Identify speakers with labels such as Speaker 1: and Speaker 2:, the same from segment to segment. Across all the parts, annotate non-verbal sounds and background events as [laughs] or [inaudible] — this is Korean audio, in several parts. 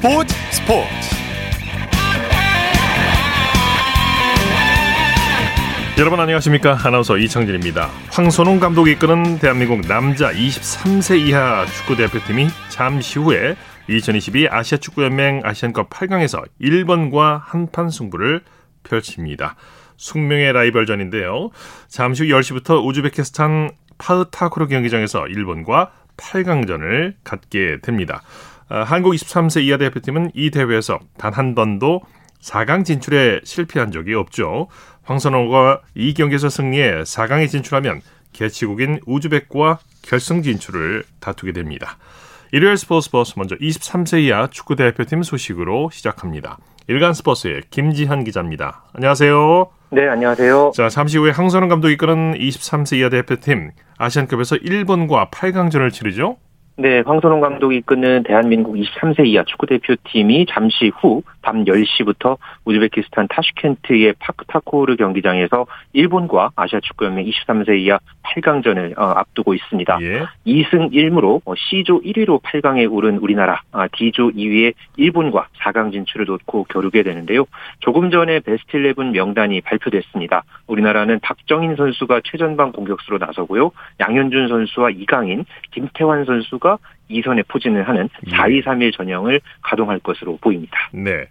Speaker 1: 스포츠 스포츠. 여러분 안녕하십니까? 아나운서 이창진입니다. 황선홍 감독이 이끄는 대한민국 남자 23세 이하 축구대표팀이 잠시 후에 2022 아시아축구연맹 아시안컵 8강에서 일본과 한판 승부를 펼칩니다. 숙명의 라이벌전인데요. 잠시 후 10시부터 우즈베키스탄 파흐타크로 경기장에서 일본과 8강전을 갖게 됩니다. 아, 한국 23세 이하 대표팀은 이 대회에서 단 한 번도 4강 진출에 실패한 적이 없죠. 황선호가 이 경기에서 승리해 4강에 진출하면 개최국인 우즈벡과 결승 진출을 다투게 됩니다. 일요일 스포츠 버스 먼저 23세 이하 축구 대표팀 소식으로 시작합니다. 일간 스포츠의 김지한 기자입니다. 안녕하세요.
Speaker 2: 네, 안녕하세요.
Speaker 1: 자, 잠시 후에 황선홍 감독이 이끄는 23세 이하 대표팀 아시안컵에서 일본과 8강전을 치르죠.
Speaker 2: 네, 황선홍 감독이 이끄는 대한민국 23세 이하 축구 대표팀이 잠시 후밤 10시부터 우즈베키스탄 타슈켄트의 파크타코르 경기장에서 일본과 아시아 축구연맹 23세 이하 8강전을 어, 앞두고 있습니다.
Speaker 1: 예.
Speaker 2: 2승 1무로 어, C조 1위로 8강에 오른 우리나라, 아, D조 2위의 일본과 4강 진출을 놓고 겨루게 되는데요. 조금 전에 베스트 11 명단이 발표됐습니다. 우리나라는 박정인 선수가 최전방 공격수로 나서고요. 양현준 선수와 이강인, 김태환 선수가 2선에 포진을 하는 4-2-3-1 전형을 가동할 것으로 보입니다.
Speaker 1: 네.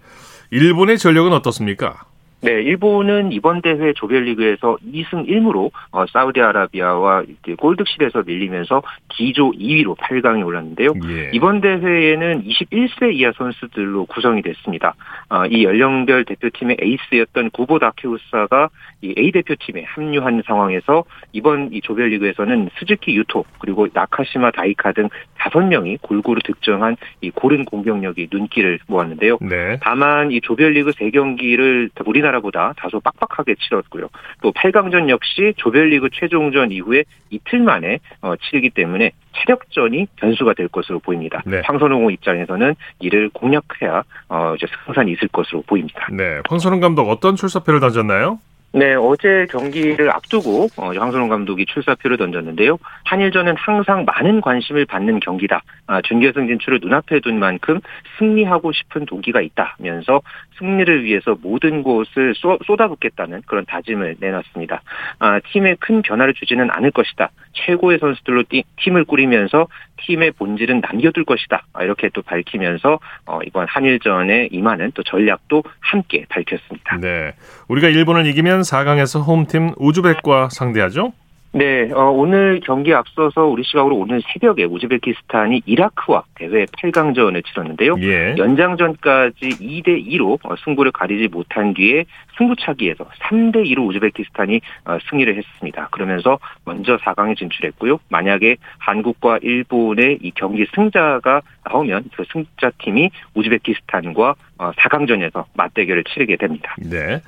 Speaker 1: 일본의 전력은 어떻습니까?
Speaker 2: 네, 일본은 이번 대회 조별리그에서 2승 1무로 어, 사우디아라비아와 골드실에서 밀리면서 D조 2위로 8강에 올랐는데요.
Speaker 1: 예.
Speaker 2: 이번 대회에는 21세 이하 선수들로 구성이 됐습니다. 어, 이 연령별 대표팀의 에이스였던 구보 다케우사가 이 A 대표팀에 합류한 상황에서 이번 이 조별리그에서는 스즈키 유토 그리고 나카시마 다이카 등 다섯 명이 골고루 득점한 이 고른 공격력이 눈길을 모았는데요.
Speaker 1: 네.
Speaker 2: 다만 이 조별리그 세 경기를 우리나라 보다 다소 빡빡하게 치렀고요. 또 8강전 역시 조별리그 최종전 이후에 이틀 만에 어, 치르기 때문에 체력전이 변수가 될 것으로 보입니다.
Speaker 1: 네.
Speaker 2: 황선홍 황이자에서는 이를 공략해야 어, 이제 승산이 있을 것으로 보입니다.
Speaker 1: 네. 황선홍 감독 어떤 출사표를 던졌나요?
Speaker 2: 네, 어제 경기를 앞두고 어, 황선홍 감독이 출사표를 던졌는데요. 한일전은 항상 많은 관심을 받는 경기다. 아, 준결승 진출을 눈앞에 둔 만큼 승리하고 싶은 동기가 있다면서 승리를 위해서 모든 곳을 쏟, 쏟아붓겠다는 그런 다짐을 내놨습니다. 아, 팀에 큰 변화를 주지는 않을 것이다. 최고의 선수들로 띠, 팀을 꾸리면서 팀의 본질은 남겨둘 것이다. 아, 이렇게 또 밝히면서 어, 이번 한일전에 임하는 또 전략도 함께 밝혔습니다.
Speaker 1: 네. 우리가 일본을 이기면 4강에서 홈팀 우즈벡과 상대하죠?
Speaker 2: 네, 어, 오늘 경기에 앞서서 우리 시각으로 오늘 새벽에 우즈베키스탄이 이라크와 대회 8강전을 치렀는데요.
Speaker 1: 예.
Speaker 2: 연장전까지 2대 2로 어, 승부를 가리지 못한 뒤에 승부차기에서 3대 2로 우즈베키스탄이 어, 승리를 했습니다. 그러면서 먼저 4강에 진출했고요. 만약에 한국과 일본의 이 경기 승자가 나오면 그 승자팀이 우즈베키스탄과 4강전에서 맞대결을 치르게 됩니다.
Speaker 1: 네.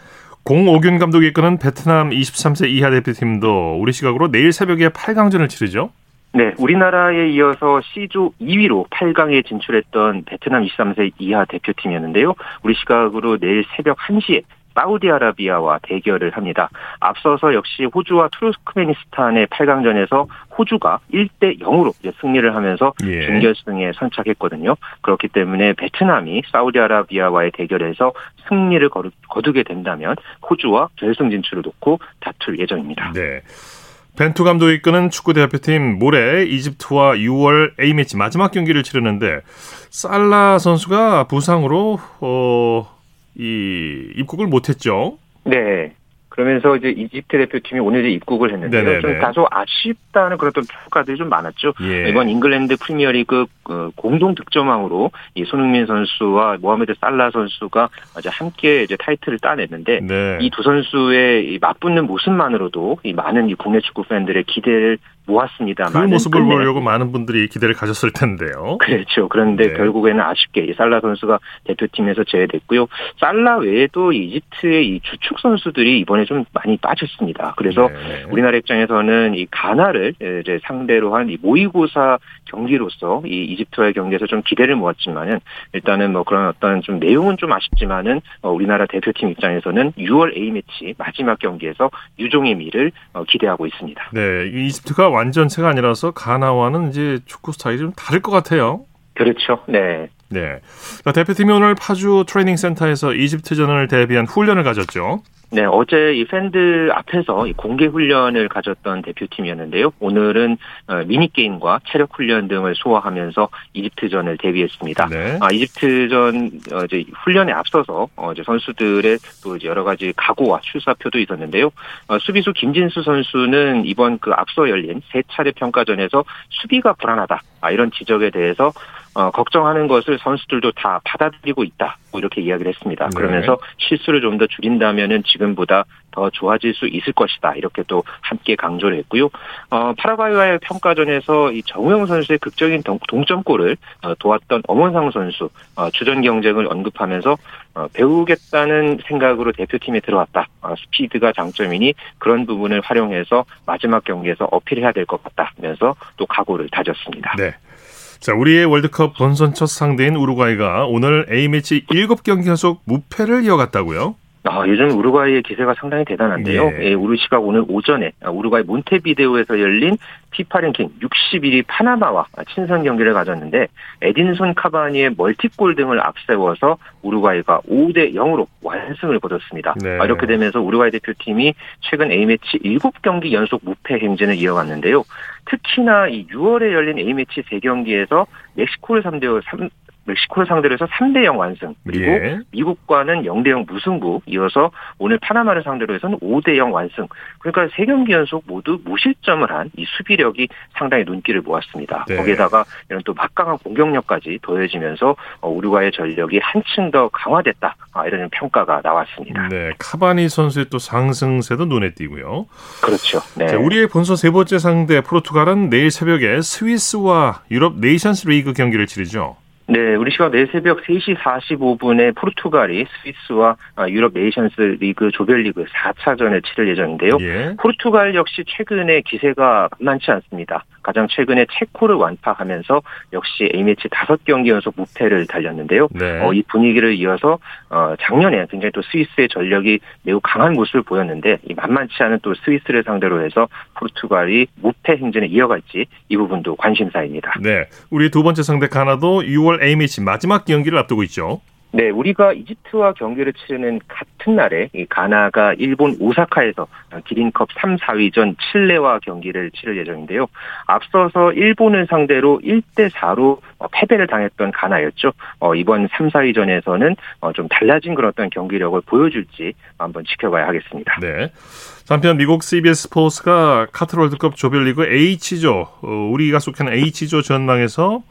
Speaker 1: 공오균 감독이 이끄는 베트남 23세 이하 대표팀도 우리 시각으로 내일 새벽에 8강전을 치르죠.
Speaker 2: 네, 우리나라에 이어서 C조 2위로 8강에 진출했던 베트남 23세 이하 대표팀이었는데요. 우리 시각으로 내일 새벽 1시에 사우디아라비아와 대결을 합니다. 앞서서 역시 호주와 투르크메니스탄의 8강전에서 호주가 1대 0으로 승리를 하면서
Speaker 1: 예.
Speaker 2: 준결승에 선착했거든요. 그렇기 때문에 베트남이 사우디아라비아와의 대결에서 승리를 거두 게 된다면 호주와 결승 진출을 놓고 다툴 예정입니다.
Speaker 1: 네. 벤투 감독이 이끄는 축구 대표팀 모레 이집트와 6월 A매치 마지막 경기를 치르는데 살라 선수가 부상으로 어, 이 입국을 못했죠.
Speaker 2: 네. 그러면서 이제 이집트 대표팀이 오늘 이제 입국을 했는데요.
Speaker 1: 네네네.
Speaker 2: 좀 다소 아쉽다는 그런 또 평가들이 좀 많았죠.
Speaker 1: 예.
Speaker 2: 이번 잉글랜드 프리미어리그 그 공동 득점왕으로 이 손흥민 선수와 모하메드 살라 선수가 이제 함께 이제 타이틀을 따냈는데
Speaker 1: 네.
Speaker 2: 이두 선수의 이 맞붙는 모습만으로도 이 많은 이 국내 축구 팬들의 기대를 모았습니다만
Speaker 1: 그 모습을 보려고 많은 분들이 기대를 가졌을 텐데요. [laughs]
Speaker 2: 그렇죠. 그런데
Speaker 1: 네.
Speaker 2: 결국에는 아쉽게 이 살라 선수가 대표팀에서 제외됐고요. 살라 외에도 이 이집트의 이 주축 선수들이 이번에 좀 많이 빠졌습니다. 그래서
Speaker 1: 네.
Speaker 2: 우리나라 입장에서는 이 가나를 이제 상대로 한 이 모의고사 경기로서 이 이집트와의 경기에서 좀 기대를 모았지만은 일단은 뭐 그런 어떤 좀 내용은 좀 아쉽지만은 어, 우리나라 대표팀 입장에서는 6월 A 매치 마지막 경기에서 유종의 미를 어, 기대하고 있습니다.
Speaker 1: 네, 이 이집트가 완전체가 아니라서 가나와는 이제 축구 스타일이 좀 다를 것 같아요.
Speaker 2: 그렇죠. 네.
Speaker 1: 네. 대표팀이 오늘 파주 트레이닝 센터에서 이집트전을 대비한 훈련을 가졌죠.
Speaker 2: 네, 어제 이 팬들 앞에서 공개 훈련을 가졌던 대표팀이었는데요. 오늘은 어, 미니 게임과 체력 훈련 등을 소화하면서 이집트전을 대비했습니다. 네. 아, 이집트전 어, 이제 훈련에 앞서서 어, 이제 선수들의 또 이제 여러 가지 각오와 출사표도 있었는데요. 어, 수비수 김진수 선수는 이번 그 앞서 열린 세 차례 평가전에서 수비가 불안하다. 아, 이런 지적에 대해서 어, 걱정하는 것을 선수들도 다 받아들이고 있다. 뭐 이렇게 이야기를 했습니다. 네. 그러면서 실수를 좀 더 줄인다면은 지금보다 더 좋아질 수 있을 것이다. 이렇게 또 함께 강조를 했고요. 어, 파라과이와의 평가전에서 이 정우영 선수의 극적인 동, 점골을 어, 도왔던 엄원상 선수 어, 주전 경쟁을 언급하면서 어, 배우겠다는 생각으로 대표팀에 들어왔다. 어, 스피드가 장점이니 그런 부분을 활용해서 마지막 경기에서 어필해야 될 것 같다면서 또 각오를 다졌습니다.
Speaker 1: 네. 자, 우리의 월드컵 본선 첫 상대인 우루과이가 오늘 A매치 7경기 연속 무패를 이어갔다고요?
Speaker 2: 아, 요즘 우루과이의 기세가 상당히 대단한데요. 네. 예, 우루시가 오늘 오전에 아, 우루과이 몬테비데오에서 열린 피파 랭킹 61위 파나마와 친선 경기를 가졌는데 에딘손 카바니의 멀티골 등을 앞세워서 우루과이가 5대 0으로 완승을 거뒀습니다. 네. 아, 이렇게 되면서 우루과이 대표팀이 최근 A매치 7경기 연속 무패 행진을 이어갔는데요. 특히나 이 6월에 열린 A매치 3경기에서 멕시코를 3대 3, 멕시코를 상대로 해서 3대 0 완승. 그리고 예. 미국과는 0대 0 무승부. 이어서 오늘 파나마를 상대로 해서는 5대 0 완승. 그러니까 세 경기 연속 모두 무실점을 한 이 수비력이 상당히 눈길을 모았습니다. 네. 거기에다가 이런 또 막강한 공격력까지 더해지면서 어, 우루과이의 전력이 한층 더 강화됐다. 아, 이런 평가가 나왔습니다.
Speaker 1: 네, 카바니 선수의 또 상승세도 눈에 띄고요.
Speaker 2: 그렇죠. 네.
Speaker 1: 자, 우리의 본선 세 번째 상대 포르투갈은 내일 새벽에 스위스와 유럽 네이션스 리그 경기를 치르죠.
Speaker 2: 네, 우리 시각 내일 새벽 3시 45분에 포르투갈이 스위스와 아, 유럽 네이션스 리그 조별리그 4차전을 치를 예정인데요. 예. 포르투갈 역시 최근에 기세가 만만치 않습니다. 가장 최근에 체코를 완파하면서 역시 A매치 5경기 연속 무패를 달렸는데요. 네. 어, 이 분위기를 이어서 어, 작년에 굉장히 또 스위스의 전력이 매우 강한 모습을 보였는데 이 만만치 않은 또 스위스를 상대로 해서 포르투갈이 무패 행진을 이어갈지 이 부분도 관심사입니다.
Speaker 1: 네, 우리 두 번째 상대 카나도 6월 A매치 마지막 경기를 앞두고 있죠.
Speaker 2: 네, 우리가 이집트와 경기를 치르는 같은 날에 이 가나가 일본 오사카에서 기린컵 3, 4위전 칠레와 경기를 치를 예정인데요. 앞서서 일본을 상대로 1대 4로 패배를 당했던 가나였죠. 어, 이번 3, 4위전에서는 어, 좀 달라진 그런 어떤 경기력을 보여줄지 한번 지켜봐야 하겠습니다.
Speaker 1: 네. 한편 미국 CBS 스포츠가 카타르 월드컵 조별리그 H조 어, 우리가 속한 H조 전망에서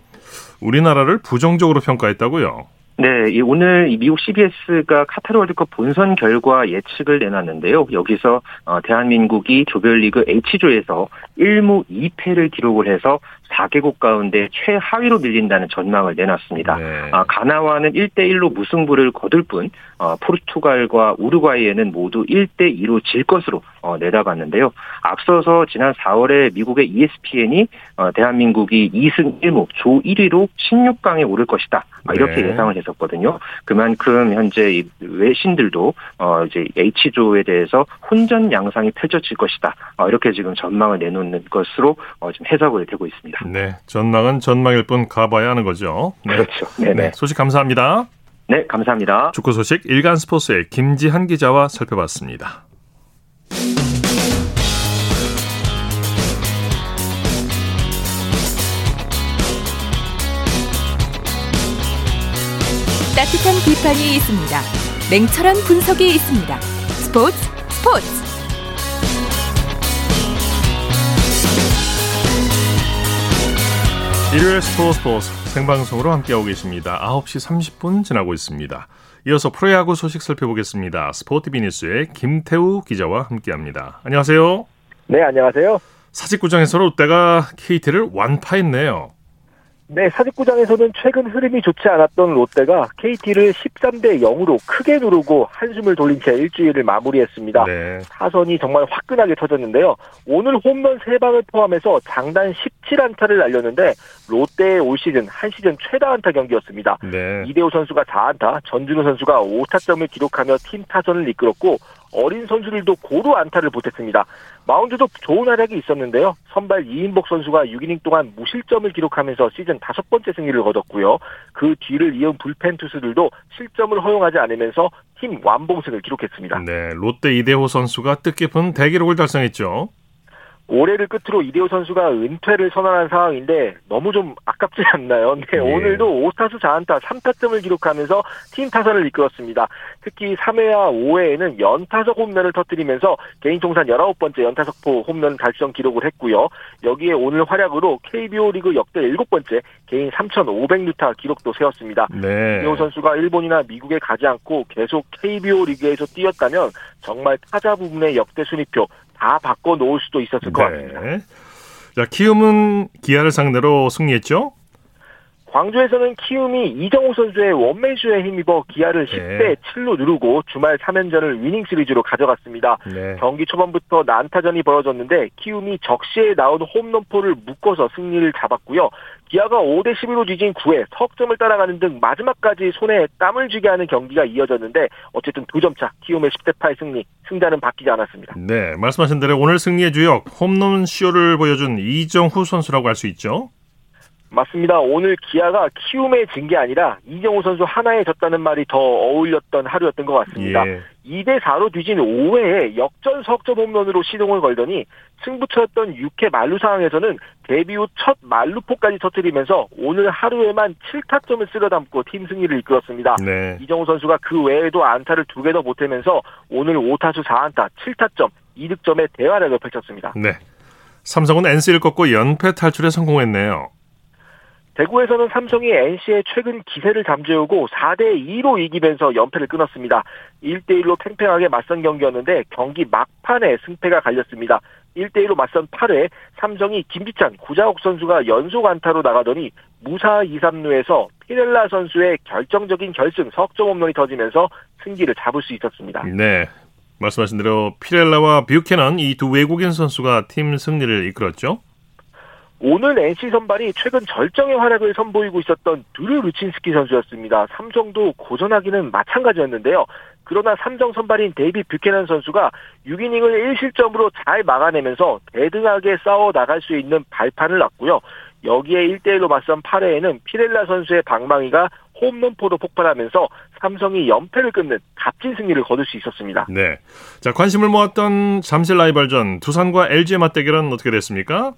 Speaker 1: 우리나라를 부정적으로 평가했다고요.
Speaker 2: 네, 이 오늘 이 미국 CBS가 카타르 월드컵 본선 결과 예측을 내놨는데요. 여기서 어, 대한민국이 조별리그 H조에서 1무 2패를 기록을 해서 4개국 가운데 최하위로 밀린다는 전망을 내놨습니다. 네. 아, 가나와는 1대1로 무승부를 거둘 뿐 어, 포르투갈과 우루과이에는 모두 1대2로 질 것으로 어, 내다봤는데요. 앞서서 지난 4월에 미국의 ESPN이 어, 대한민국이 2승 1무 조 1위로 16강에 오를 것이다. 아, 이렇게 네. 예상을 했었거든요. 그만큼 현재 외신들도 어, 이제 H조에 대해서 혼전 양상이 펼쳐질 것이다. 어, 이렇게 지금 전망을 내놓는 것으로 어, 지금 해석을 되고 있습니다.
Speaker 1: 네, 전망은 전망일 뿐 가봐야 하는 거죠.
Speaker 2: 네. 그렇죠. 네네. 네,
Speaker 1: 소식 감사합니다.
Speaker 2: 네, 감사합니다.
Speaker 1: 축구 소식 일간 스포츠의 김지한 기자와 살펴봤습니다.
Speaker 3: 따뜻한 비판이 있습니다. 냉철한 분석이 있습니다. 스포츠 스포츠.
Speaker 1: 일요일 스포츠 스포츠 생방송으로 함께하고 계십니다. 9시 30분 지나고 있습니다. 이어서 프로야구 소식 살펴보겠습니다. 스포티비 뉴스의 김태우 기자와 함께합니다. 안녕하세요.
Speaker 4: 네, 안녕하세요.
Speaker 1: 사직구장에서 롯데가 KT를 완파했네요.
Speaker 4: 네, 사직구장에서는 최근 흐름이 좋지 않았던 롯데가 KT를 13대 0으로 크게 누르고 한숨을 돌린 채 일주일을 마무리했습니다. 네. 타선이 정말 화끈하게 터졌는데요. 오늘 홈런 3방을 포함해서 장단 17안타를 날렸는데 롯데의 올 시즌 한 시즌 최다 안타 경기였습니다. 네. 이대호 선수가 4안타, 전준우 선수가 5타점을 기록하며 팀 타선을 이끌었고 어린 선수들도 고루 안타를 보탰습니다. 마운드도 좋은 활약이 있었는데요. 선발 이인복 선수가 6이닝 동안 무실점을 기록하면서 시즌 다섯 번째 승리를 거뒀고요. 그 뒤를 이은 불펜 투수들도 실점을 허용하지 않으면서 팀 완봉승을 기록했습니다.
Speaker 1: 네, 롯데 이대호 선수가 뜻깊은 대기록을 달성했죠.
Speaker 4: 올해를 끝으로 이대호 선수가 은퇴를 선언한 상황인데 너무 좀 아깝지 않나요? [laughs] 네, 예. 오늘도 5타수 4안타 3타점을 기록하면서 팀 타선을 이끌었습니다. 특히 3회와 5회에는 연타석 홈런을 터뜨리면서 개인 통산 19번째 연타석포 홈런 달성 기록을 했고요. 여기에 오늘 활약으로 KBO 리그 역대 7번째 개인 3,500루타 기록도 세웠습니다. 네. 이대호 선수가 일본이나 미국에 가지 않고 계속 KBO 리그에서 뛰었다면 정말 타자 부분의 역대 순위표 다 바꿔 놓을 수도 있었을 것 네. 같습니다.
Speaker 1: 자, 키움은 기아를 상대로 승리했죠?
Speaker 4: 광주에서는 키움이 이정후 선수의 원맨쇼에 힘입어 기아를 10대 7로 누르고 주말 3연전을 위닝 시리즈로 가져갔습니다. 네. 경기 초반부터 난타전이 벌어졌는데 키움이 적시에 나온 홈런포를 묶어서 승리를 잡았고요. 기아가 5대 11로 뒤진 9회 석점을 따라가는 등 마지막까지 손에 땀을 쥐게 하는 경기가 이어졌는데 어쨌든 두 점차 키움의 10대 8 승리 승자는 바뀌지 않았습니다.
Speaker 1: 네, 말씀하신 대로 오늘 승리의 주역 홈런 쇼를 보여준 이정후 선수라고 할 수 있죠.
Speaker 4: 맞습니다. 오늘 기아가 키움에 진 게 아니라 이정우 선수 하나에 졌다는 말이 더 어울렸던 하루였던 것 같습니다. 예. 2대 4로 뒤진 5회에 역전 석점 홈런으로 시동을 걸더니 승부처였던 6회 만루 상황에서는 데뷔 후 첫 만루포까지 터뜨리면서 오늘 하루에만 7타점을 쓸어 담고 팀 승리를 이끌었습니다. 네. 이정우 선수가 그 외에도 안타를 두 개 더 보태면서 오늘 5타수 4안타 7타점 2득점의 대활약을 펼쳤습니다.
Speaker 1: 네. 삼성은 NC를 꺾고 연패 탈출에 성공했네요.
Speaker 4: 대구에서는 삼성이 NC의 최근 기세를 잠재우고 4대 2로 이기면서 연패를 끊었습니다. 1대 1로 팽팽하게 맞선 경기였는데 경기 막판에 승패가 갈렸습니다. 1대 1로 맞선 8회 삼성이 김지찬, 구자욱 선수가 연속 안타로 나가더니 무사 2, 3루에서 피렐라 선수의 결정적인 결승 석점 홈런이 터지면서 승기를 잡을 수 있었습니다.
Speaker 1: 네. 말씀하신 대로 피렐라와 뷰캐넌 이 두 외국인 선수가 팀 승리를 이끌었죠.
Speaker 4: 오늘 NC 선발이 최근 절정의 활약을 선보이고 있었던 두르 루친스키 선수였습니다. 삼성도 고전하기는 마찬가지였는데요. 그러나 삼성 선발인 데이비 뷰캐넌 선수가 6이닝을 1실점으로 잘 막아내면서 대등하게 싸워 나갈 수 있는 발판을 놨고요. 여기에 1대1로 맞선 8회에는 피렐라 선수의 방망이가 홈런포도 폭발하면서 삼성이 연패를 끊는 값진 승리를 거둘 수 있었습니다.
Speaker 1: 네. 자, 관심을 모았던 잠실 라이벌전 두산과 LG의 맞대결은 어떻게 됐습니까?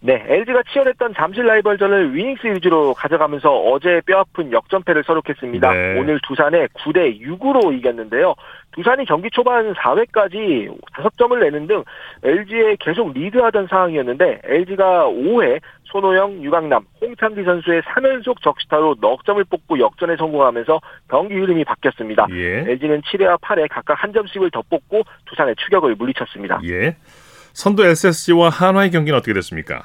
Speaker 4: 네, LG가 치열했던 잠실 라이벌전을 위닝 시리즈로 가져가면서 어제 뼈아픈 역전패를 설욕했습니다. 네. 오늘 두산에 9대 6으로 이겼는데요. 두산이 경기 초반 4회까지 5점을 내는 등 LG에 계속 리드하던 상황이었는데 LG가 5회 손호영, 유강남, 홍창기 선수의 3연속 적시타로 넉 점을 뽑고 역전에 성공하면서 경기 흐름이 바뀌었습니다. 예. LG는 7회와 8회 각각 한 점씩을 더 뽑고 두산의 추격을 물리쳤습니다.
Speaker 1: 예. 선두 SSG와 한화의 경기는 어떻게 됐습니까?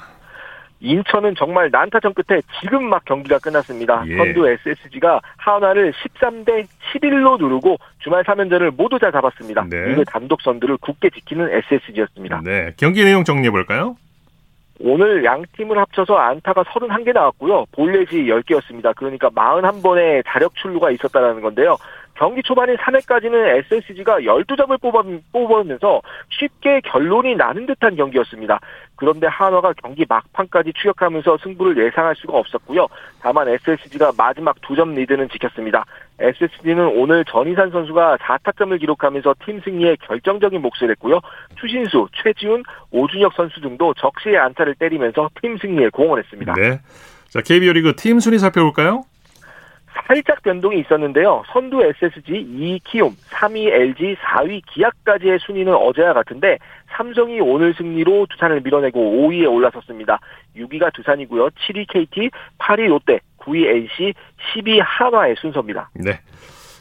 Speaker 4: 인천은 정말 난타전 끝에 지금 막 경기가 끝났습니다. 예. 선두 SSG가 한화를 13대 11로 누르고 주말 3연전을 모두 다 잡았습니다. 네. 리그 단독 선두를 굳게 지키는 SSG였습니다.
Speaker 1: 네, 경기 내용 정리해 볼까요?
Speaker 4: 오늘 양 팀을 합쳐서 안타가 31개 나왔고요. 볼넷이 10개였습니다. 그러니까 41번의 자력 출루가 있었다는 건데요. 경기 초반인 3회까지는 SSG가 12점을 뽑으면서 쉽게 결론이 나는 듯한 경기였습니다. 그런데 한화가 경기 막판까지 추격하면서 승부를 예상할 수가 없었고요. 다만 SSG가 마지막 두점 리드는 지켰습니다. SSG는 오늘 전희산 선수가 4타점을 기록하면서 팀 승리에 결정적인 몫을 했고요. 추신수, 최지훈, 오준혁 선수 등도 적시의 안타를 때리면서 팀 승리에 공헌했습니다.
Speaker 1: 네. 자, KBO 리그 팀 순위 살펴볼까요?
Speaker 4: 살짝 변동이 있었는데요. 선두 SSG, 2위 키움, 3위 LG, 4위 기아까지의 순위는 어제와 같은데 삼성이 오늘 승리로 두산을 밀어내고 5위에 올라섰습니다. 6위가 두산이고요. 7위 KT, 8위 롯데, 9위 NC, 10위 한화의 순서입니다.
Speaker 1: 네.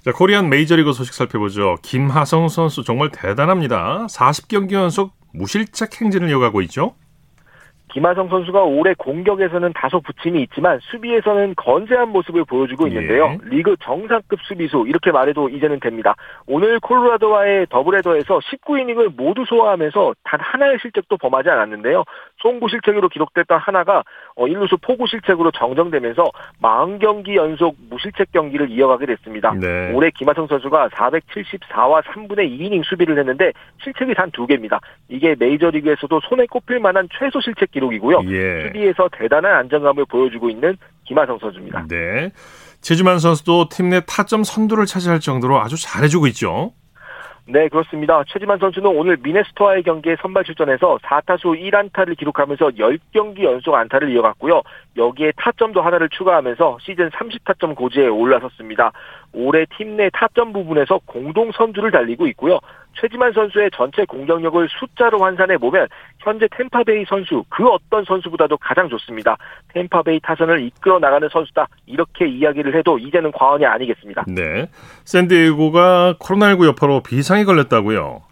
Speaker 1: 자, 코리안 메이저리그 소식 살펴보죠. 김하성 선수 정말 대단합니다. 40경기 연속 무실책 행진을 이어가고 있죠.
Speaker 4: 김하성 선수가 올해 공격에서는 다소 부침이 있지만 수비에서는 건재한 모습을 보여주고 있는데요. 예. 리그 정상급 수비수 이렇게 말해도 이제는 됩니다. 오늘 콜로라도와의 더블헤더에서 19이닝을 모두 소화하면서 단 하나의 실책도 범하지 않았는데요. 송구 실책으로 기록됐던 하나가 어, 1루수 포구 실책으로 정정되면서 40경기 연속 무실책 경기를 이어가게 됐습니다. 네. 올해 김하성 선수가 474와 3분의 2이닝 수비를 했는데 실책이 단 2개입니다. 이게 메이저리그에서도 손에 꼽힐 만한 최소 실책 기 록이고요. 예. 수비에서 대단한 안정감을 보여주고 있는 김하성 선수입니다.
Speaker 1: 네. 최지만 선수도 팀 내 타점 선두를 차지할 정도로 아주 잘해주고 있죠.
Speaker 4: 네, 그렇습니다. 최지만 선수는 오늘 미네스토와의 경기에 선발 출전해서 4타수 1안타를 기록하면서 10경기 연속 안타를 이어갔고요. 여기에 타점도 하나를 추가하면서 시즌 30타점 고지에 올라섰습니다. 올해 팀 내 타점 부분에서 공동 선두를 달리고 있고요. 최지만 선수의 전체 공격력을 숫자로 환산해 보면 현재 템파베이 선수 그 어떤 선수보다도 가장 좋습니다. 템파베이 타선을 이끌어 나가는 선수다 이렇게 이야기를 해도 이제는 과언이 아니겠습니다.
Speaker 1: 네, 샌디에고가 코로나19 여파로 비상이 걸렸다고요.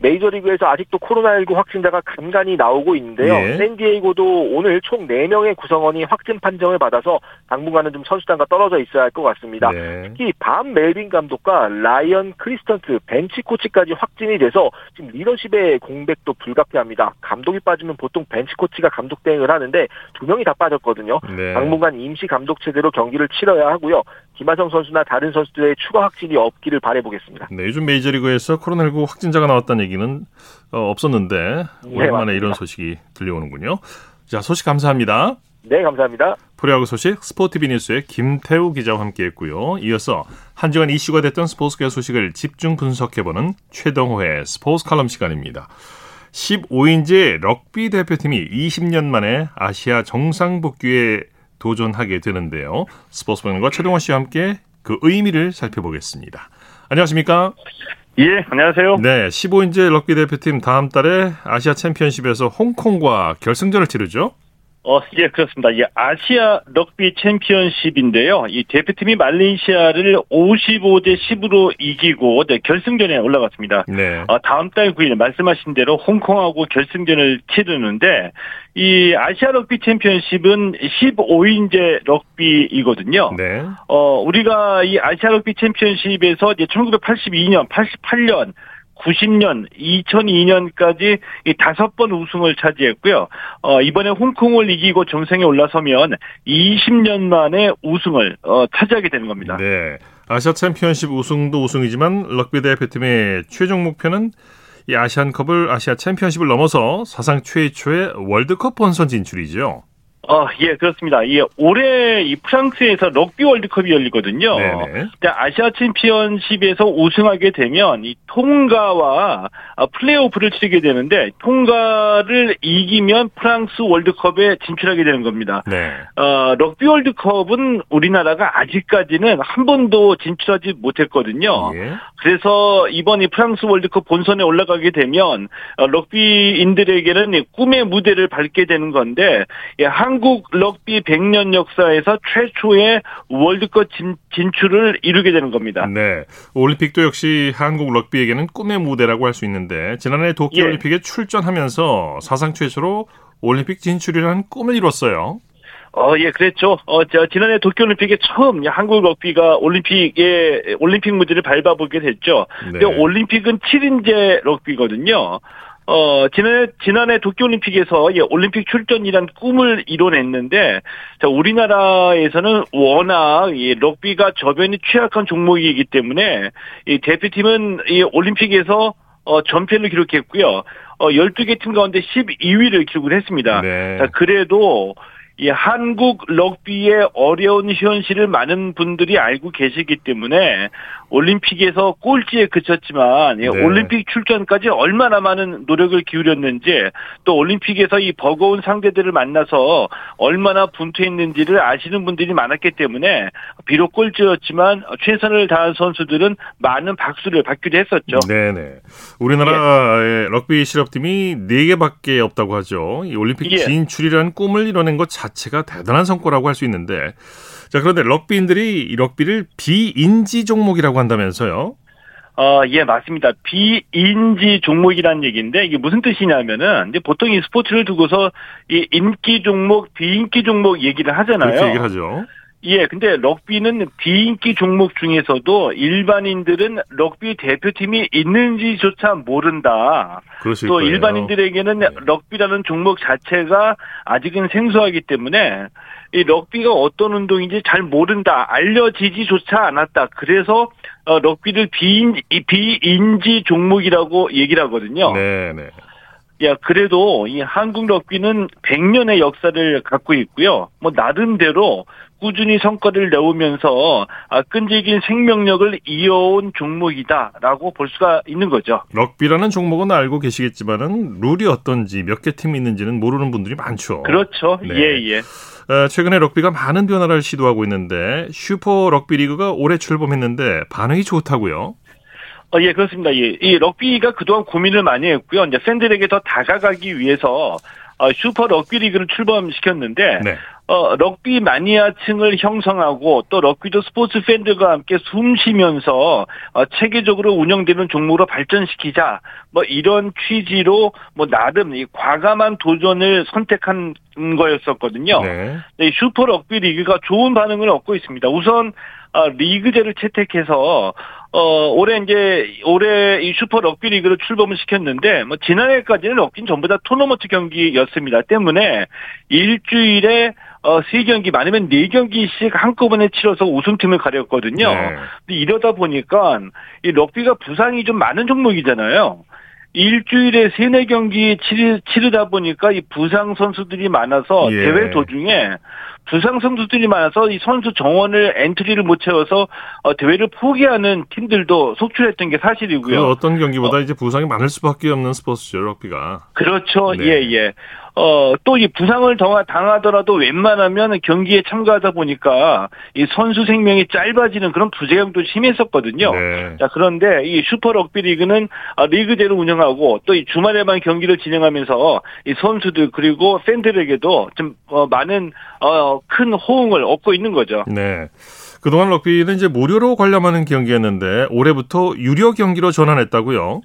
Speaker 4: 메이저리그에서 아직도 코로나19 확진자가 간간히 나오고 있는데요. 예. 샌디에이고도 오늘 총 4명의 구성원이 확진 판정을 받아서 당분간은 좀 선수단과 떨어져 있어야 할 것 같습니다. 네. 특히 밥 멜빈 감독과 라이언 크리스텐슨 벤치 코치까지 확진이 돼서 지금 리더십의 공백도 불가피합니다. 감독이 빠지면 보통 벤치 코치가 감독 대행을 하는데 두 명이 다 빠졌거든요. 네. 당분간 임시 감독 체제로 경기를 치러야 하고요. 김하성 선수나 다른 선수들의 추가 확진이 없기를 바라보겠습니다.
Speaker 1: 네, 요즘 메이저리그에서 코로나19 확진자가 나왔다는 얘기는 어, 없었는데 네, 오랜만에 네, 이런 소식이 들려오는군요. 자, 소식 감사합니다.
Speaker 4: 네, 감사합니다.
Speaker 1: 프로야구 소식 스포티비 뉴스의 김태우 기자와 함께했고요. 이어서 한 주간 이슈가 됐던 스포츠계 소식을 집중 분석해보는 최동호의 스포츠 칼럼 시간입니다. 15인제 럭비 대표팀이 20년 만에 아시아 정상 복귀에 도전하게 되는데요. 스포츠방과 최동호 씨와 함께 그 의미를 살펴보겠습니다. 안녕하십니까?
Speaker 5: 예, 안녕하세요.
Speaker 1: 네, 15인제 럭비 대표팀 다음 달에 아시아 챔피언십에서 홍콩과 결승전을 치르죠?
Speaker 5: 어, 예, 그렇습니다. 예, 아시아 럭비 챔피언십인데요. 이 대표팀이 말레이시아를 55대 10으로 이기고 네, 결승전에 올라갔습니다. 네. 어, 다음 달 9일 말씀하신 대로 홍콩하고 결승전을 치르는데 이 아시아 럭비 챔피언십은 15인제 럭비이거든요. 네. 어, 우리가 이 아시아 럭비 챔피언십에서 이제 1982년, 88년 90년, 2002년까지 이 다섯 번 우승을 차지했고요. 어, 이번에 홍콩을 이기고 정상에 올라서면 20년 만에 우승을 어, 차지하게 되는 겁니다.
Speaker 1: 네. 아시아 챔피언십 우승도 우승이지만 럭비 대표팀의 최종 목표는 이 아시안컵을 아시아 챔피언십을 넘어서 사상 최초의 월드컵 본선 진출이죠.
Speaker 5: 어, 예, 그렇습니다. 예, 올해 이 프랑스에서 럭비 월드컵이 열리거든요. 네네. 아시아 챔피언십에서 우승하게 되면 이 통과와 아, 플레이오프를 치르게 되는데 통과를 이기면 프랑스 월드컵에 진출하게 되는 겁니다. 네. 어, 럭비 월드컵은 우리나라가 아직까지는 한 번도 진출하지 못했거든요. 예. 그래서 이번 이 프랑스 월드컵 본선에 올라가게 되면 어, 럭비인들에게는 꿈의 무대를 밟게 되는 건데 예, 한 한국 럭비 100년 역사에서 최초의 월드컵 진, 출을 이루게 되는 겁니다.
Speaker 1: 네. 올림픽도 역시 한국 럭비에게는 꿈의 무대라고 할 수 있는데 지난해 도쿄 올림픽에 예. 출전하면서 사상 최초로 올림픽 진출이라는 꿈을 이뤘어요.
Speaker 5: 어, 예, 그랬죠. 어, 저, 지난해 도쿄올림픽에 처음 한국 럭비가 올림픽에, 올림픽 무대를 밟아보게 됐죠. 네. 근데 올림픽은 7인제 럭비거든요. 어, 지난해, 지난해 도쿄올림픽에서 예, 올림픽 출전이란 꿈을 이뤄냈는데, 자, 우리나라에서는 워낙 이 럭비가 저변이 취약한 종목이기 때문에, 이 대표팀은 이 올림픽에서 어, 전패를 기록했고요. 어, 12개 팀 가운데 12위를 기록을 했습니다. 네. 자, 그래도 이 한국 럭비의 어려운 현실을 많은 분들이 알고 계시기 때문에 올림픽에서 꼴찌에 그쳤지만 네. 올림픽 출전까지 얼마나 많은 노력을 기울였는지 또 올림픽에서 이 버거운 상대들을 만나서 얼마나 분투했는지를 아시는 분들이 많았기 때문에 비록 꼴찌였지만 최선을 다한 선수들은 많은 박수를 받기도 했었죠.
Speaker 1: 네네. 우리나라의 예. 럭비 실업팀이 4개밖에 없다고 하죠. 이 올림픽 예. 진출이라는 꿈을 이뤄낸 것 자체 가 대단한 성과라고 할 수 있는데 자, 그런데 럭비인들이 이 럭비를 비인지 종목이라고 한다면서요?
Speaker 5: 어, 예, 맞습니다. 비인지 종목이라는 얘기인데 이게 무슨 뜻이냐면은 이제 보통 이 스포츠를 두고서 이 인기 종목, 비인기 종목 얘기를 하잖아요.
Speaker 1: 그렇게 얘기를 하죠.
Speaker 5: 예, 근데 럭비는 비인기 종목 중에서도 일반인들은 럭비 대표팀이 있는지조차 모른다. 또
Speaker 1: 거예요.
Speaker 5: 일반인들에게는
Speaker 1: 네.
Speaker 5: 럭비라는 종목 자체가 아직은 생소하기 때문에 이 럭비가 어떤 운동인지 잘 모른다, 알려지지조차 않았다. 그래서 어, 럭비를 비인, 이 비인지 종목이라고 얘기를 하거든요.
Speaker 1: 네, 네.
Speaker 5: 야, 그래도 이 한국 럭비는 100년의 역사를 갖고 있고요. 뭐 나름대로 꾸준히 성과를 내오면서 아, 끈질긴 생명력을 이어온 종목이다라고 볼 수가 있는 거죠.
Speaker 1: 럭비라는 종목은 알고 계시겠지만은 룰이 어떤지 몇 개 팀이 있는지는 모르는 분들이 많죠.
Speaker 5: 그렇죠.
Speaker 1: 네.
Speaker 5: 예, 예.
Speaker 1: 어, 최근에 럭비가 많은 변화를 시도하고 있는데 슈퍼 럭비 리그가 올해 출범했는데 반응이 좋다고요.
Speaker 5: 어, 예, 그렇습니다. 예. 이 럭비가 그동안 고민을 많이 했고요. 이제 팬들에게 더 다가가기 위해서 어, 슈퍼 럭비 리그를 출범시켰는데
Speaker 1: 네.
Speaker 5: 어, 럭비 마니아층을 형성하고 또 럭비도 스포츠 팬들과 함께 숨 쉬면서 어, 체계적으로 운영되는 종목으로 발전시키자 뭐 이런 취지로 뭐 나름 이 과감한 도전을 선택한 거였었거든요.
Speaker 1: 네.
Speaker 5: 이 슈퍼 럭비 리그가 좋은 반응을 얻고 있습니다. 우선 어, 리그제를 채택해서 어 올해 이제 올해 이 슈퍼 럭비 리그를 출범을 시켰는데 뭐 지난해까지는 럭비는 전부 다 토너먼트 경기였습니다. 때문에 일주일에 어, 세 경기 많으면 네 경기씩 한꺼번에 치러서 우승팀을 가렸거든요.
Speaker 1: 네.
Speaker 5: 근데 이러다 보니까 이 럭비가 부상이 좀 많은 종목이잖아요. 일주일에 세네 경기 치르, 치르다 보니까 이 부상 선수들이 많아서
Speaker 1: 예.
Speaker 5: 대회 도중에 부상 선수들이 많아서 이 선수 정원을 엔트리를 못 채워서 어, 대회를 포기하는 팀들도 속출했던 게 사실이고요.
Speaker 1: 그 어떤 경기보다 이제 부상이 많을 수밖에 없는 스포츠죠, 럭비가.
Speaker 5: 그렇죠.
Speaker 1: 네.
Speaker 5: 예, 예. 어, 또 이 부상을 더 당하더라도 웬만하면 경기에 참가하다 보니까 이 선수 생명이 짧아지는 그런 부작용도 심했었거든요.
Speaker 1: 네.
Speaker 5: 자, 그런데 이 슈퍼 럭비 리그는 아, 리그제로 운영하고 또 이 주말에만 경기를 진행하면서 이 선수들 그리고 팬들에게도 좀 어, 많은 어, 큰 호응을 얻고 있는 거죠.
Speaker 1: 네. 그동안 럭비는 이제 무료로 관람하는 경기였는데 올해부터 유료 경기로 전환했다고요.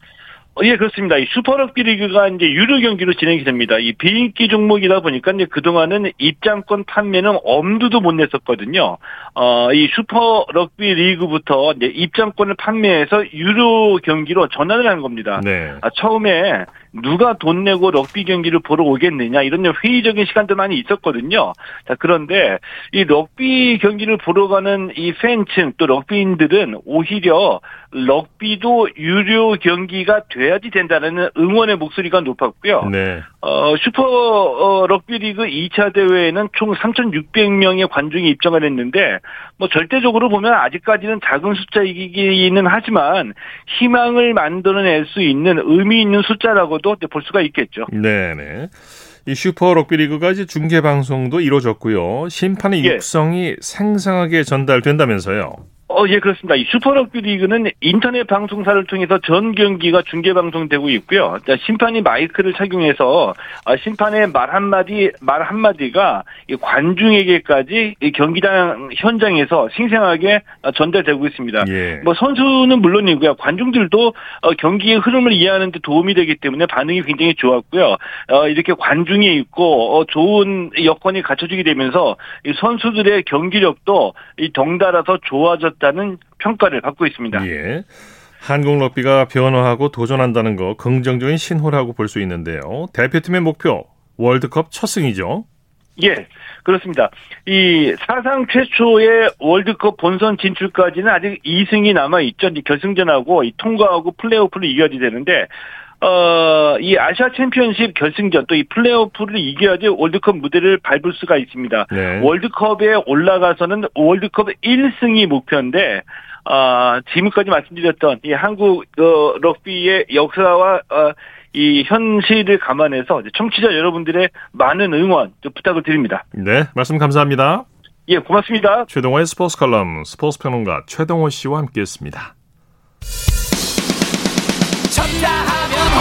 Speaker 5: 어, 예, 그렇습니다. 이 슈퍼럭비 리그가 이제 유료 경기로 진행이 됩니다. 이 비인기 종목이다 보니까 이제 그동안은 입장권 판매는 엄두도 못 냈었거든요. 어, 이 슈퍼럭비 리그부터 이제 입장권을 판매해서 유료 경기로 전환을 한 겁니다.
Speaker 1: 네.
Speaker 5: 아, 처음에 누가 돈 내고 럭비 경기를 보러 오겠느냐 이런 회의적인 시각도 많이 있었거든요. 자 그런데 이 럭비 경기를 보러 가는 이 팬층 또 럭비인들은 오히려 럭비도 유료 경기가 돼야지 된다는 응원의 목소리가 높았고요.
Speaker 1: 네.
Speaker 5: 어, 슈퍼 어, 럭비 리그 2차 대회에는 총 3,600명의 관중이 입장을 했는데 뭐 절대적으로 보면 아직까지는 작은 숫자이기는 하지만 희망을 만들어낼 수 있는 의미 있는 숫자라고도 볼 수가 있겠죠.
Speaker 1: 네네. 이 슈퍼 럭비 리그가 이제 중계 방송도 이루어졌고요. 심판의
Speaker 5: 예.
Speaker 1: 육성이 생생하게 전달된다면서요.
Speaker 5: 어, 예, 그렇습니다. 이 슈퍼럭비 리그는 인터넷 방송사를 통해서 전 경기가 중계 방송되고 있고요. 자, 심판이 마이크를 착용해서 아, 심판의 말 한마디, 말 한마디가 이 관중에게까지 이 경기장 현장에서 생생하게 어, 전달되고 있습니다.
Speaker 1: 예.
Speaker 5: 뭐 선수는 물론이고요. 관중들도 어, 경기의 흐름을 이해하는 데 도움이 되기 때문에 반응이 굉장히 좋았고요. 어, 이렇게 관중이 있고 어, 좋은 여건이 갖춰지게 되면서 이 선수들의 경기력도 이 덩달아서 좋아졌 다는 평가를 받고 있습니다.
Speaker 1: 예. 한국 럭비가 변화하고 도전한다는 거 긍정적인 신호라고 볼 수 있는데요. 대표팀의 목표 월드컵 첫 승이죠.
Speaker 5: 예, 그렇습니다. 이 사상 최초의 월드컵 본선 진출까지는 아직 2승이 남아 있죠. 결승전하고 이 통과하고 플레이오프를 이겨야지 되는데 어, 이 아시아 챔피언십 결승전 또 이 플레이오프를 이겨야지 월드컵 무대를 밟을 수가 있습니다.
Speaker 1: 네.
Speaker 5: 월드컵에 올라가서는 월드컵 1승이 목표인데 아, 지금까지 말씀드렸던 이 한국 어, 럭비의 역사와 어, 이 현실을 감안해서 청취자 여러분들의 많은 응원 좀 부탁을 드립니다.
Speaker 1: 네, 말씀 감사합니다.
Speaker 5: 예, 고맙습니다.
Speaker 1: 최동호의 스포츠 칼럼 스포츠 평론가 최동호 씨와 함께했습니다.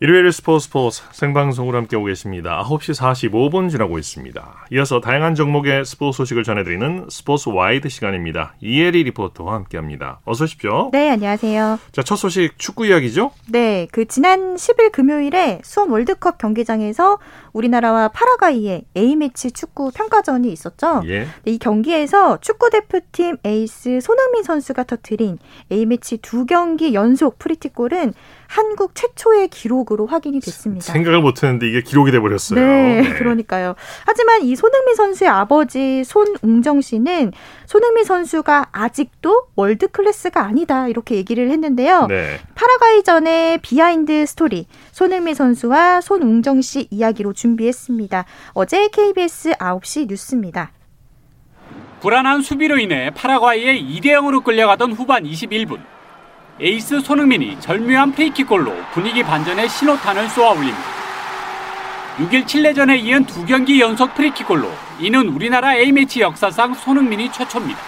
Speaker 1: 일요일 스포츠 스포츠 생방송으로 함께하고 계십니다. 9시 45분 지나고 있습니다. 이어서 다양한 종목의 스포츠 소식을 전해드리는 스포츠 와이드 시간입니다. 이혜리 리포터와 함께합니다. 어서 오십시오.
Speaker 6: 네, 안녕하세요.
Speaker 1: 자, 첫 소식 축구 이야기죠?
Speaker 6: 네, 그 지난 10일 금요일에 수원 월드컵 경기장에서 우리나라와 파라과이의 A매치 축구 평가전이 있었죠. 예. 네, 이 경기에서 축구 대표팀 에이스 손흥민 선수가 터트린 A매치 두 경기 연속 프리킥골은 한국 최초의 기록으로 확인이 됐습니다.
Speaker 1: 생각을 못 했는데 이게 기록이 돼 버렸어요.
Speaker 6: 네, 네, [laughs] 그러니까요. 하지만 이 손흥민 선수의 아버지 손웅정 씨는 손흥민 선수가 아직도 월드 클래스가 아니다 이렇게 얘기를 했는데요. 네. 파라과이전의 비하인드 스토리 손흥민 선수와 손웅정 씨 이야기로 준비했습니다. 어제 KBS 9시 뉴스입니다.
Speaker 7: 불안한 수비로 인해 파라과이에 2대 0으로 끌려가던 후반 21분 에이스 손흥민이 절묘한 프리킥골로 분위기 반전의 신호탄을 쏘아 올립니다. 6일 칠레전에 이은 두 경기 연속 프리킥골로 이는 우리나라 A매치 역사상 손흥민이 최초입니다.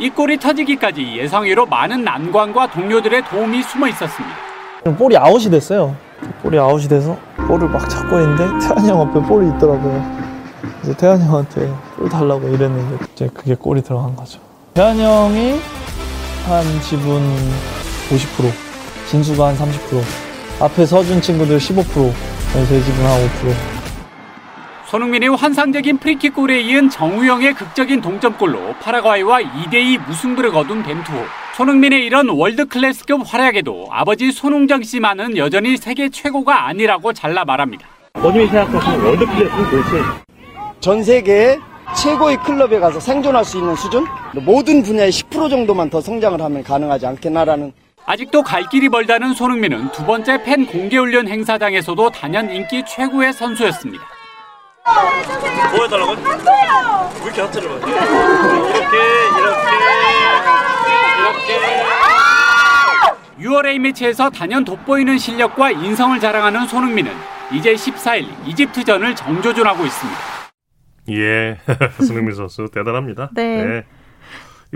Speaker 7: 이 골이 터지기까지 예상외로 많은 난관과 동료들의 도움이 숨어 있었습니다.
Speaker 8: 볼이 아웃이 됐어요. 볼이 아웃이 돼서 볼을 막 잡고 있는데 태환이 형 앞에 볼이 있더라고요. 이제 태환이 형한테 볼 달라고 이랬는데 이제 그게 골이 들어간 거죠. 태환이 형이 한 지분 50%, 진수가 한 30%, 앞에 서준 친구들 15%, 제 지분 한 5%.
Speaker 7: 손흥민의 환상적인 프리킥 골에 이은 정우영의 극적인 동점골로 파라과이와 2대2 무승부를 거둔 벤투호. 손흥민의 이런 월드클래스급 활약에도 아버지 손웅정 씨만은 여전히 세계 최고가 아니라고 잘라 말합니다.
Speaker 9: 본인이 생각하시는 월드클래스는 도대체?
Speaker 10: 전 세계의 최고의 클럽에 가서 생존할 수 있는 수준? 모든 분야의 10% 정도만 더 성장을 하면 가능하지 않겠나라는
Speaker 7: 아직도 갈 길이 멀다는 손흥민은 두 번째 팬 공개훈련 행사장에서도 단연 인기 최고의 선수였습니다.
Speaker 9: 뭐 해달라고? 왜 이렇게 하트를 받 이렇게, 이렇게,
Speaker 7: 이렇게. 6월 A매치에서 단연 돋보이는 실력과 인성을 자랑하는 손흥민은 이제 14일 이집트전을 정조준하고 있습니다.
Speaker 1: 예, [laughs] 손흥민 선수 대단합니다.
Speaker 6: 네. 네.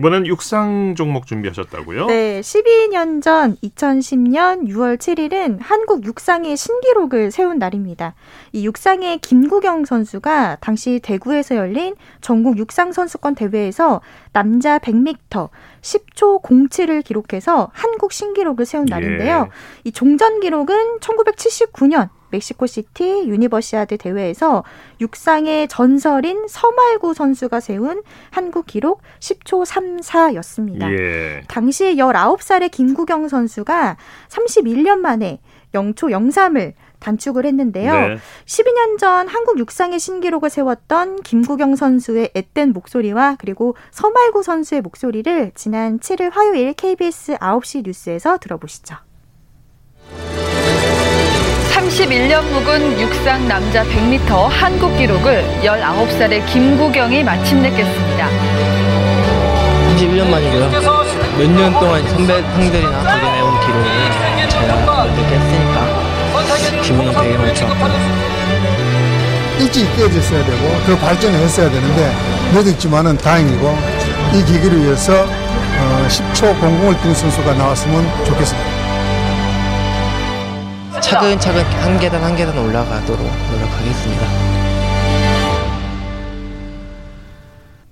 Speaker 1: 이번엔 육상 종목 준비하셨다고요?
Speaker 6: 네, 12년 전 2010년 6월 7일은 한국 육상의 신기록을 세운 날입니다. 이 육상의 김국영 선수가 당시 대구에서 열린 전국 육상 선수권 대회에서 남자 100m 10초 07을 기록해서 한국 신기록을 세운 날인데요. 예. 이 종전 기록은 1979년 멕시코 시티 유니버시아드 대회에서 육상의 전설인 서말구 선수가 세운 한국 기록 10초 34였습니다. 예. 당시 19살의 김구경 선수가 31년 만에 0초 03을 단축을 했는데요. 네. 12년 전 한국 육상의 신기록을 세웠던 김구경 선수의 앳된 목소리와 그리고 서말구 선수의 목소리를 지난 7일 화요일 KBS 9시 뉴스에서 들어보시죠.
Speaker 11: 31년 묵은 육상 남자 100m 한국 기록을 19살의 김구경이 마침내 깼습니다.
Speaker 12: 31년 만이고요. 몇 년 동안 선배 형들이나 도전해온 기록을 제가 이렇게 했으니까 기분은 되게 많이 좋았고요.
Speaker 13: 일찍 깨졌어야 되고 더 발전을 했어야 되는데 늦었지만은 다행이고 이 기기를 위해서 10초 어, 공공을 뛴 선수가 나왔으면 좋겠습니다.
Speaker 12: 차근차근 한 계단 한 계단 올라가도록 노력하겠습니다.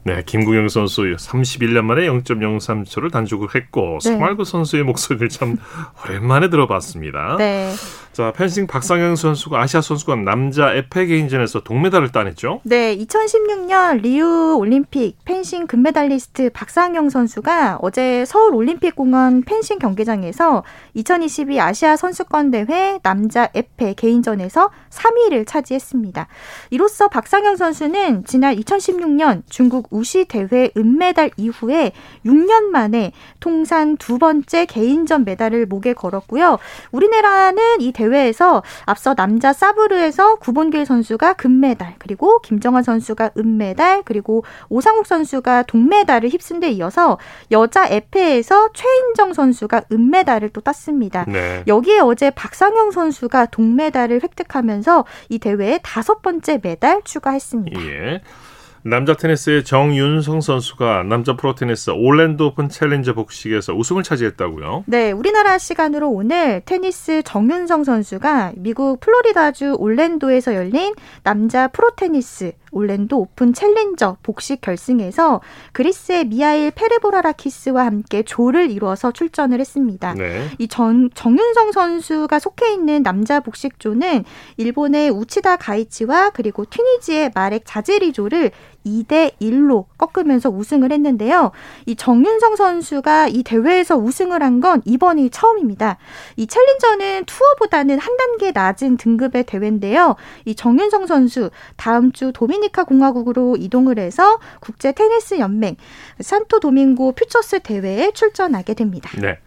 Speaker 1: 네, 김구경 선수 31년 만에 0.03초를 단축을 했고 네. 서말구 선수의 목소리를 참 [laughs] 오랜만에 들어봤습니다. 네. 자, 펜싱 박상영 선수가 아시아 선수권 남자 에페 개인전에서 동메달을 따냈죠?
Speaker 6: 네, 2016년 리우 올림픽 펜싱 금메달리스트 박상영 선수가 어제 서울 올림픽 공원 펜싱 경기장에서 2022 아시아 선수권 대회 남자 에페 개인전에서 3위를 차지했습니다. 이로써 박상영 선수는 지난 2016년 중국 우시 대회 은메달 이후에 6년 만에 통산 두 번째 개인전 메달을 목에 걸었고요. 우리나라는 이 대회 대회에서 앞서 남자 사브르에서 구본길 선수가 금메달, 그리고 김정환 선수가 은메달, 그리고 오상욱 선수가 동메달을 휩쓴 데 이어서 여자 에페에서 최인정 선수가 은메달을 또 땄습니다. 네. 여기에 어제 박상영 선수가 동메달을 획득하면서 이 대회에 다섯 번째 메달 추가했습니다. 예.
Speaker 1: 남자 테니스의 정윤성 선수가 남자 프로 테니스 올랜도 오픈 챌린저 복식에서 우승을 차지했다고요?
Speaker 6: 네, 우리나라 시간으로 오늘 테니스 정윤성 선수가 미국 플로리다주 올랜도에서 열린 남자 프로 테니스 올랜도 오픈 챌린저 복식 결승에서 그리스의 미하일 페르볼라라키스와 함께 조를 이루어서 출전을 했습니다. 네. 이 전, 정윤성 선수가 속해 있는 남자 복식조는 일본의 우치다 가이치와 그리고 튀니지의 마렉 자제리조를 2대 1로 꺾으면서 우승을 했는데요. 이 정윤성 선수가 이 대회에서 우승을 한 건 이번이 처음입니다. 이 챌린저는 투어보다는 한 단계 낮은 등급의 대회인데요. 이 정윤성 선수 다음 주 도미니카 공화국으로 이동을 해서 국제 테니스 연맹 산토 도밍고 퓨처스 대회에 출전하게 됩니다.
Speaker 1: 네.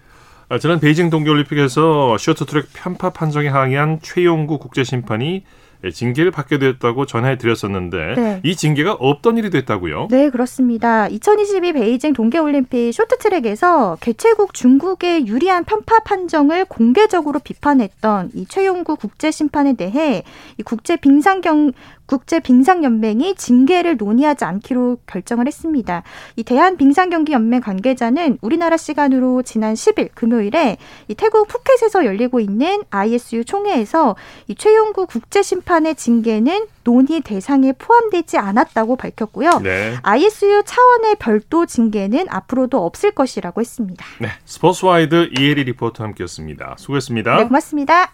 Speaker 1: 아, 지난 베이징 동계올림픽에서 쇼트트랙 편파 판정에 항의한 최용구 국제심판이 예, 징계를 받게 됐다고 전해드렸었는데 네. 이 징계가 없던 일이 됐다고요?
Speaker 6: 네, 그렇습니다. 2022 베이징 동계올림픽 쇼트트랙에서 개최국 중국의 유리한 편파 판정을 공개적으로 비판했던 이 최용구 국제심판에 대해 이 국제 빙상경 국제빙상연맹이 징계를 논의하지 않기로 결정을 했습니다. 이 대한빙상경기연맹 관계자는 우리나라 시간으로 지난 10일 금요일에 이 태국 푸켓에서 열리고 있는 ISU 총회에서 이 최용구 국제심판의 징계는 논의 대상에 포함되지 않았다고 밝혔고요. 네. ISU 차원의 별도 징계는 앞으로도 없을 것이라고 했습니다.
Speaker 1: 네, 스포츠와이드 이혜리 리포터 함께했습니다. 수고했습니다.
Speaker 6: 네, 고맙습니다.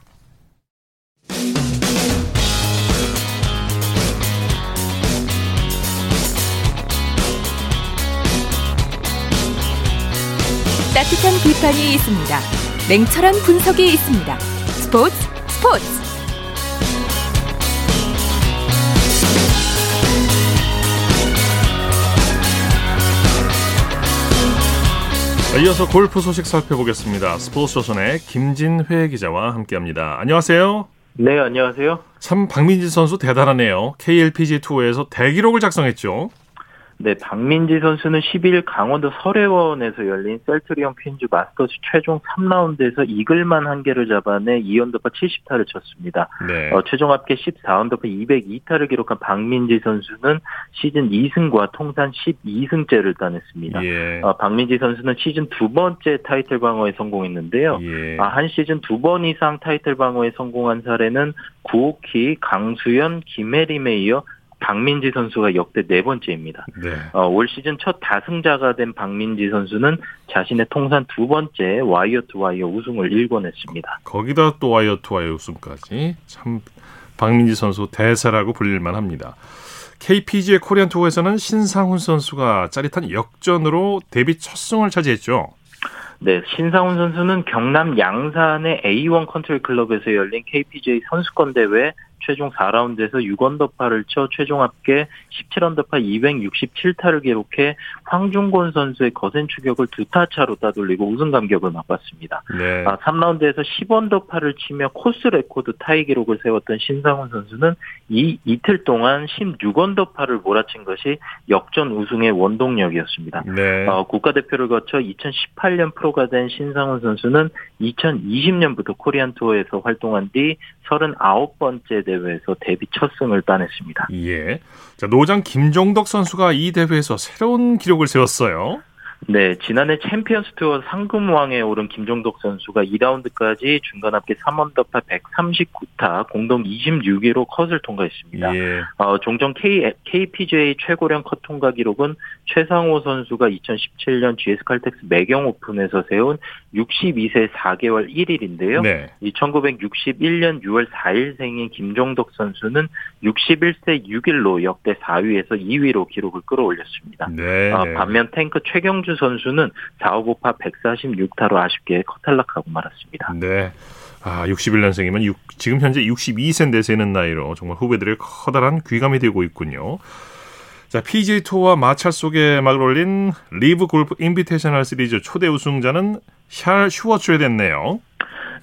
Speaker 3: 따뜻한 비판이 있습니다. 냉철한 분석이 있습니다. 스포츠 스포츠.
Speaker 1: 이어서 골프 소식 살펴보겠습니다. 스포츠 조선의 김진회 기자와 함께합니다. 안녕하세요.
Speaker 14: 네, 안녕하세요.
Speaker 1: 참 박민지 선수 대단하네요. KLPG 투어에서 대기록을 작성했죠.
Speaker 14: 네, 박민지 선수는 10일 강원도 설해원에서 열린 셀트리온 퀸즈 마스터즈 최종 3라운드에서 이글만 한 개를 잡아내 2언더파 70타를 쳤습니다. 네. 어, 최종 합계 14언더파 202타를 기록한 박민지 선수는 시즌 2승과 통산 12승째를 따냈습니다. 예. 어, 박민지 선수는 시즌 두 번째 타이틀 방어에 성공했는데요. 예. 아, 한 시즌 두 번 이상 타이틀 방어에 성공한 사례는 구호키, 강수현, 김혜림에 이어 박민지 선수가 역대 네 번째입니다. 네. 어, 올 시즌 첫 다승자가 된 박민지 선수는 자신의 통산 두 번째 와이어 투 와이어 우승을 일궈냈습니다.
Speaker 1: 거기다 또 와이어 투 와이어 우승까지 참 박민지 선수 대세라고 불릴만 합니다. KPGA 코리안 투어에서는 신상훈 선수가 짜릿한 역전으로 데뷔 첫 승을 차지했죠.
Speaker 14: 네, 신상훈 선수는 경남 양산의 A1 컨트리 클럽에서 열린 KPGA 선수권 대회 최종 4라운드에서 6언더파를 쳐 최종 합계 17언더파 267타를 기록해 황중곤 선수의 거센 추격을 두 타 차로 따돌리고 우승 감격을 맛봤습니다. 네. 아, 3라운드에서 10언더파를 치며 코스 레코드 타이 기록을 세웠던 신상훈 선수는 이 이틀 동안 16언더파를 몰아친 것이 역전 우승의 원동력이었습니다. 네. 어, 국가대표를 거쳐 2018년 프로가 된 신상훈 선수는 2020년부터 코리안 투어에서 활동한 뒤 39번째 대회에서 데뷔 첫 승을 따냈습니다.
Speaker 1: 예. 자, 노장 김종덕 선수가 이 대회에서 새로운 기록을 세웠어요.
Speaker 14: 네, 지난해 챔피언스 투어 상금왕에 오른 김종덕 선수가 2라운드까지 중간 합계 3언더파 139타, 공동 26위로 컷을 통과했습니다. 예. 어, 종전 K, KPGA 최고령 컷 통과 기록은 최상호 선수가 2017년 GS 칼텍스 매경 오픈에서 세운 62세 4개월 1일인데요. 네. 이 1961년 6월 4일 생인 김종덕 선수는 61세 6일로 역대 4위에서 2위로 기록을 끌어올렸습니다. 네, 어, 반면 탱크 최경주 선수는 4오버파 146타로 아쉽게 컷 탈락하고 말았습니다.
Speaker 1: 네. 아, 61년생이면 6, 지금 현재 62세인데 세는 나이로 정말 후배들의 커다란 귀감이 되고 있군요. 자, PGA 투어와 마찰 속에 막을 올린 리브 골프 인비테이셔널 시리즈 초대 우승자는 샬 슈워츠에 됐네요.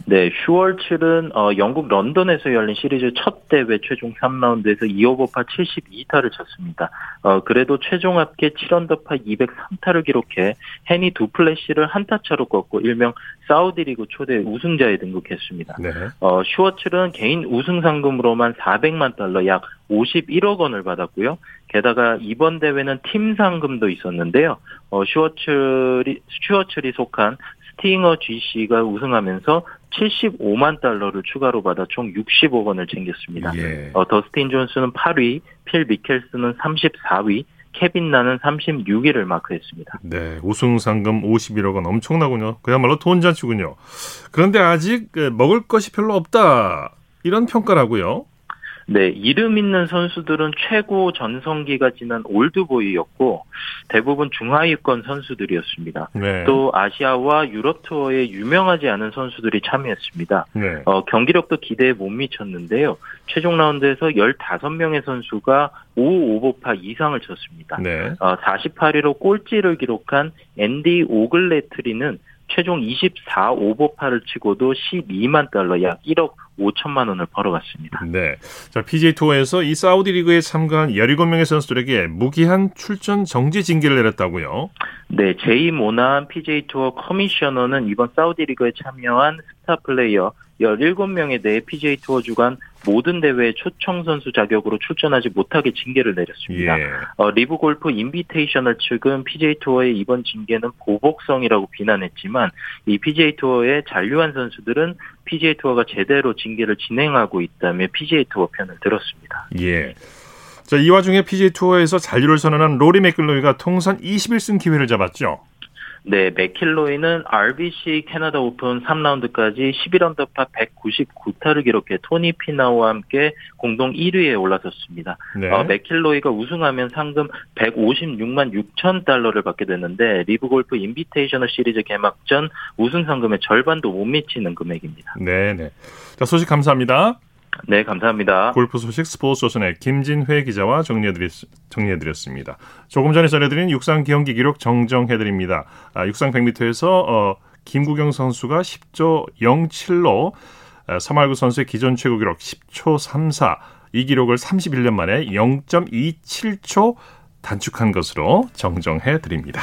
Speaker 14: 네, 슈월츠는 어, 영국 런던에서 열린 시리즈 첫 대회 최종 3라운드에서 2오버파 72타를 쳤습니다. 어, 그래도 최종 합계 7언더파 203타를 기록해 헤니 두플래시를 한타 차로 꺾고 일명 사우디리그 초대 우승자에 등극했습니다.
Speaker 1: 네.
Speaker 14: 어, 슈워츠는 개인 우승 상금으로만 400만 달러 약 51억 원을 받았고요. 게다가 이번 대회는 팀 상금도 있었는데요. 어, 슈워츨이, 슈워츨이 속한 스팅어 GC가 우승하면서 75만 달러를 추가로 받아 총 60억 원을 챙겼습니다.
Speaker 1: 예.
Speaker 14: 어, 더스틴 존슨은 8위, 필 미켈슨은 34위, 케빈 나는 36위를 마크했습니다.
Speaker 1: 네, 우승 상금 51억 원 엄청나군요. 그야말로 돈 잔치군요. 그런데 아직 그 먹을 것이 별로 없다. 이런 평가라고요.
Speaker 14: 네, 이름 있는 선수들은 최고 전성기가 지난 올드보이였고 대부분 중하위권 선수들이었습니다.
Speaker 1: 네.
Speaker 14: 또 아시아와 유럽 투어에 유명하지 않은 선수들이 참여했습니다.
Speaker 1: 네.
Speaker 14: 어, 경기력도 기대에 못 미쳤는데요. 최종 라운드에서 15명의 선수가 5 오버파 이상을 쳤습니다.
Speaker 1: 네.
Speaker 14: 어, 48위로 꼴찌를 기록한 앤디 오글레트리는 최종 24 오버파를 치고도 12만 달러 약 1억 5천만 원을 벌어갔습니다.
Speaker 1: 네. 자, PGA 투어에서 이 사우디 리그에 참가한 17명의 선수들에게 무기한 출전 정지 징계를 내렸다고요.
Speaker 14: 네, 제이 모나한 PGA 투어 커미셔너는 이번 사우디 리그에 참여한 스타 플레이어 17명에 대해 PGA 투어 주간 모든 대회에 초청 선수 자격으로 출전하지 못하게 징계를 내렸습니다.
Speaker 1: 예.
Speaker 14: 어, 리브 골프 인비테이셔널 측은 PGA 투어의 이번 징계는 보복성이라고 비난했지만 이 PGA 투어에 잔류한 선수들은 PGA 투어가 제대로 징계를 진행하고 있다며 PGA 투어 편을 들었습니다.
Speaker 1: 예. 자, 이 와중에 PGA 투어에서 잔류를 선언한 로리 맥길로이가 통산 21승 기회를 잡았죠.
Speaker 14: 네, 맥킬로이는 RBC 캐나다 오픈 3라운드까지 11언더파 199타를 기록해 토니 피나우와 함께 공동 1위에 올라섰습니다.
Speaker 1: 네.
Speaker 14: 어, 맥킬로이가 우승하면 상금 156만 6천 달러를 받게 됐는데 리브 골프 인비테이셔널 시리즈 개막전 우승 상금의 절반도 못 미치는 금액입니다.
Speaker 1: 네, 네. 자, 소식 감사합니다.
Speaker 14: 네, 감사합니다.
Speaker 1: 골프 소식 스포츠 조선의 김진회 기자와 정리해드렸, 정리해드렸습니다. 조금 전에 전해드린 육상 경기 기록 정정해드립니다. 아, 육상 100m에서 어, 김국영 선수가 10초 07로 아, 서말구 선수의 기존 최고 기록 10초 34, 이 기록을 31년 만에 0.27초 단축한 것으로 정정해드립니다.